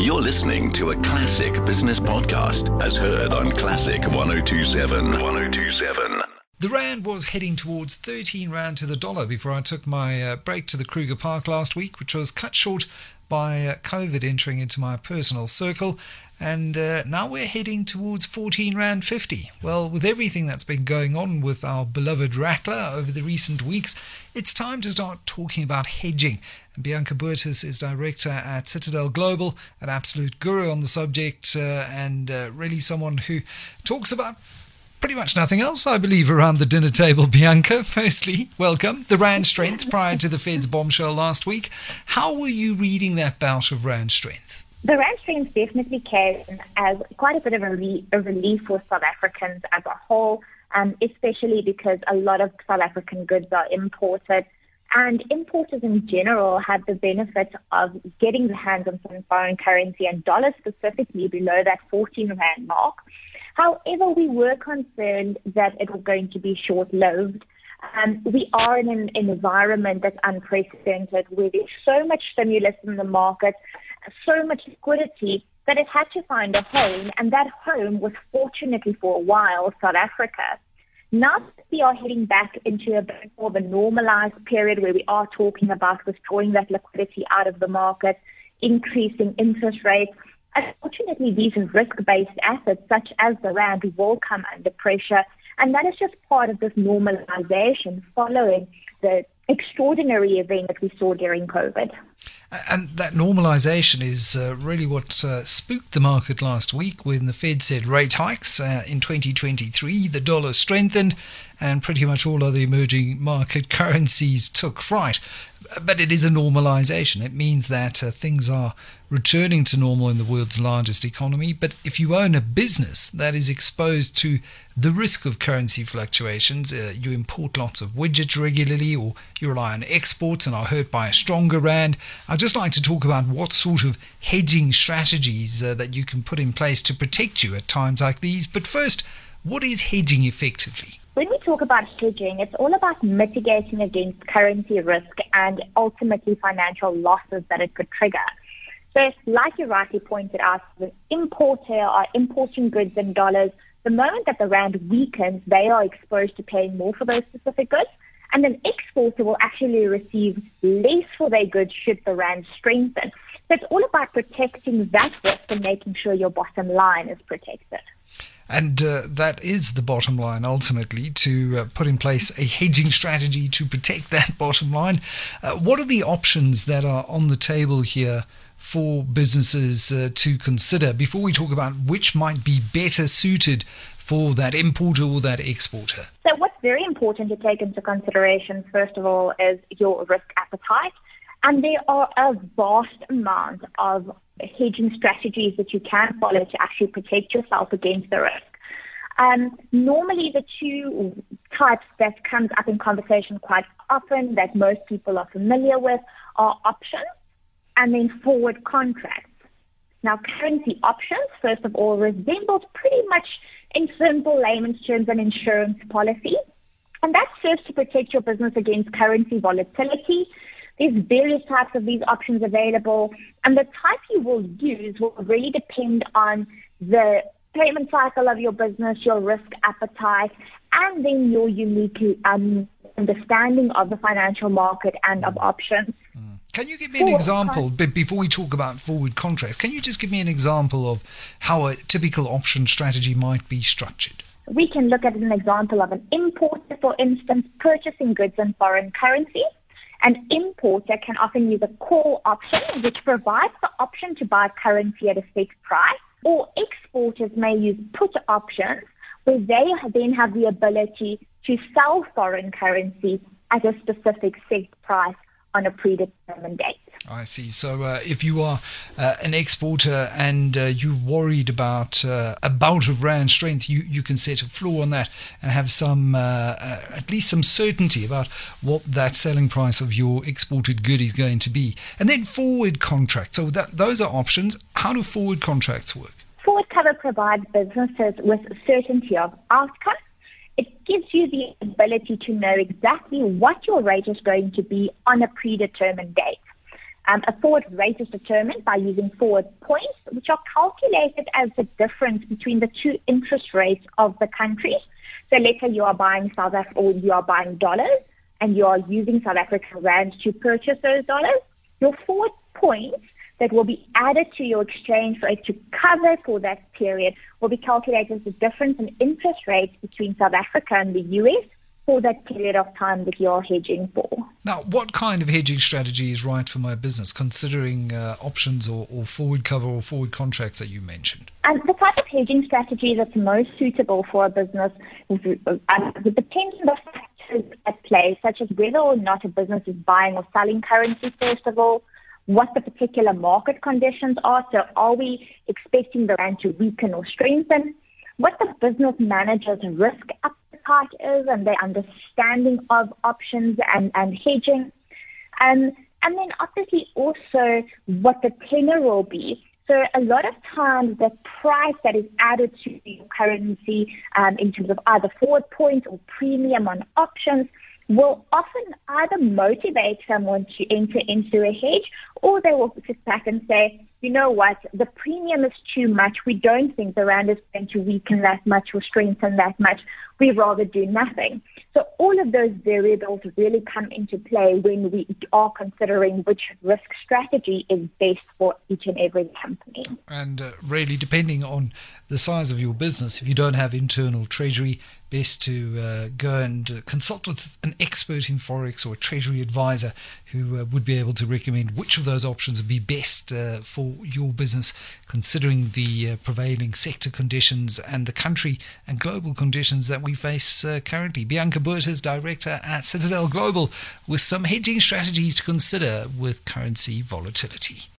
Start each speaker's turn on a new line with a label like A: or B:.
A: You're listening to a classic business podcast as heard on Classic 1027. 1027.
B: The Rand was heading towards 13 Rand to the dollar before I took my uh, break to the Kruger Park last week, which was cut short by uh, COVID entering into my personal circle. And uh, now we're heading towards 14 Rand 50. Well, with everything that's been going on with our beloved Rattler over the recent weeks, it's time to start talking about hedging. And Bianca Botha is director at Citadel Global, an absolute guru on the subject, uh, and uh, really someone who talks about pretty much nothing else, I believe, around the dinner table. Bianca, firstly, welcome. The Rand strength prior to the Fed's bombshell last week. How were you reading that bout of Rand strength?
C: The rand strength definitely came as quite a bit of a, re- a relief for South Africans as a whole, um, especially because a lot of South African goods are imported. And importers in general have the benefit of getting their hands on some foreign currency and dollars specifically below that 14 rand mark. However, we were concerned that it was going to be short lived. Um, we are in an, environment that's unprecedented where there's so much stimulus in the market so much liquidity that it had to find a home, and that home was fortunately for a while South Africa. Now we are heading back into a bit more of a normalized period where we are talking about withdrawing that liquidity out of the market, increasing interest rates. Unfortunately, these risk-based assets, such as the rand, will come under pressure, and that is just part of this normalization following the extraordinary event that we saw during COVID.
B: And that normalization is uh, really what uh, spooked the market last week when the Fed said rate hikes uh, in 2023. The dollar strengthened and pretty much all other emerging market currencies took fright. But it is a normalization. It means that uh, things are returning to normal in the world's largest economy. But if you own a business that is exposed to the risk of currency fluctuations, uh, you import lots of widgets regularly or you rely on exports and are hurt by a stronger rand. I'd just like to talk about what sort of hedging strategies uh, that you can put in place to protect you at times like these. But first, what is hedging effectively?
C: When we talk about hedging, it's all about mitigating against currency risk and ultimately financial losses that it could trigger. So, like you rightly pointed out, the importer uh, are importing goods in dollars. The moment that the rand weakens, they are exposed to paying more for those specific goods. And an exporter will actually receive less for their goods should the rand strengthen. So it's all about protecting that risk and making sure your bottom line is protected.
B: And uh, that is the bottom line ultimately to uh, put in place a hedging strategy to protect that bottom line. Uh, what are the options that are on the table here for businesses uh, to consider before we talk about which might be better suited for that importer or that exporter?
C: So, what's very important to take into consideration, first of all, is your risk appetite. And there are a vast amount of hedging strategies that you can follow to actually protect yourself against the risk. Um, normally, the two types that comes up in conversation quite often that most people are familiar with are options and then forward contracts. Now, currency options, first of all, resembles pretty much in simple layman's terms an insurance policy. And that serves to protect your business against currency volatility. There's various types of these options available, and the type you will use will really depend on the payment cycle of your business, your risk appetite, and then your unique um, understanding of the financial market and of options.
B: Mm. Can you give me an example before we talk about forward contracts? Can you just give me an example of how a typical option strategy might be structured?
C: We can look at an example of an importer, for instance, purchasing goods in foreign currency. An importer can often use a call option, which provides the option to buy currency at a fixed price, or exporters may use put options, where they then have the ability to sell foreign currency at a specific set price on a predetermined date.
B: I see. So, uh, if you are uh, an exporter and uh, you're worried about uh, a bout of rand strength, you, you can set a floor on that and have some, uh, uh, at least some certainty about what that selling price of your exported good is going to be. And then forward contracts. So, that, those are options. How do forward contracts work?
C: Forward cover provides businesses with certainty of outcome it gives you the ability to know exactly what your rate is going to be on a predetermined date. Um, a forward rate is determined by using forward points, which are calculated as the difference between the two interest rates of the countries. So let's say you are buying South Africa or you are buying dollars and you are using South African rand to purchase those dollars. Your forward points that will be added to your exchange rate to cover for that period will be calculated as the difference in interest rates between South Africa and the US for that period of time that you're hedging for.
B: Now, what kind of hedging strategy is right for my business, considering uh, options or, or, forward cover or forward contracts that you mentioned?
C: And the type of hedging strategy that's most suitable for a business would uh, um, depend on the factors at play, such as whether or not a business is buying or selling currency, first of all, what the particular market conditions are. So, are we expecting the rand to weaken or strengthen? What the business manager's risk appetite is and their understanding of options and, and hedging. Um, and then obviously also what the tenor will be. So a lot of times the price that is added to the currency um, in terms of either forward points or premium on options will often either motivate someone to enter into a hedge or they will sit back and say, you know what, the premium is too much. We don't think the rand is going to weaken that much or strengthen that much. We rather do nothing. So all of those variables really come into play when we are considering which risk strategy is best for each and every company.
B: And uh, really, depending on the size of your business, if you don't have internal treasury, best to uh, go and uh, consult with an expert in forex or a treasury advisor who uh, would be able to recommend which of those options would be best uh, for your business, considering the uh, prevailing sector conditions and the country and global conditions that we face uh, currently. Bianca Botha, director at Citadel Global, with some hedging strategies to consider with currency volatility.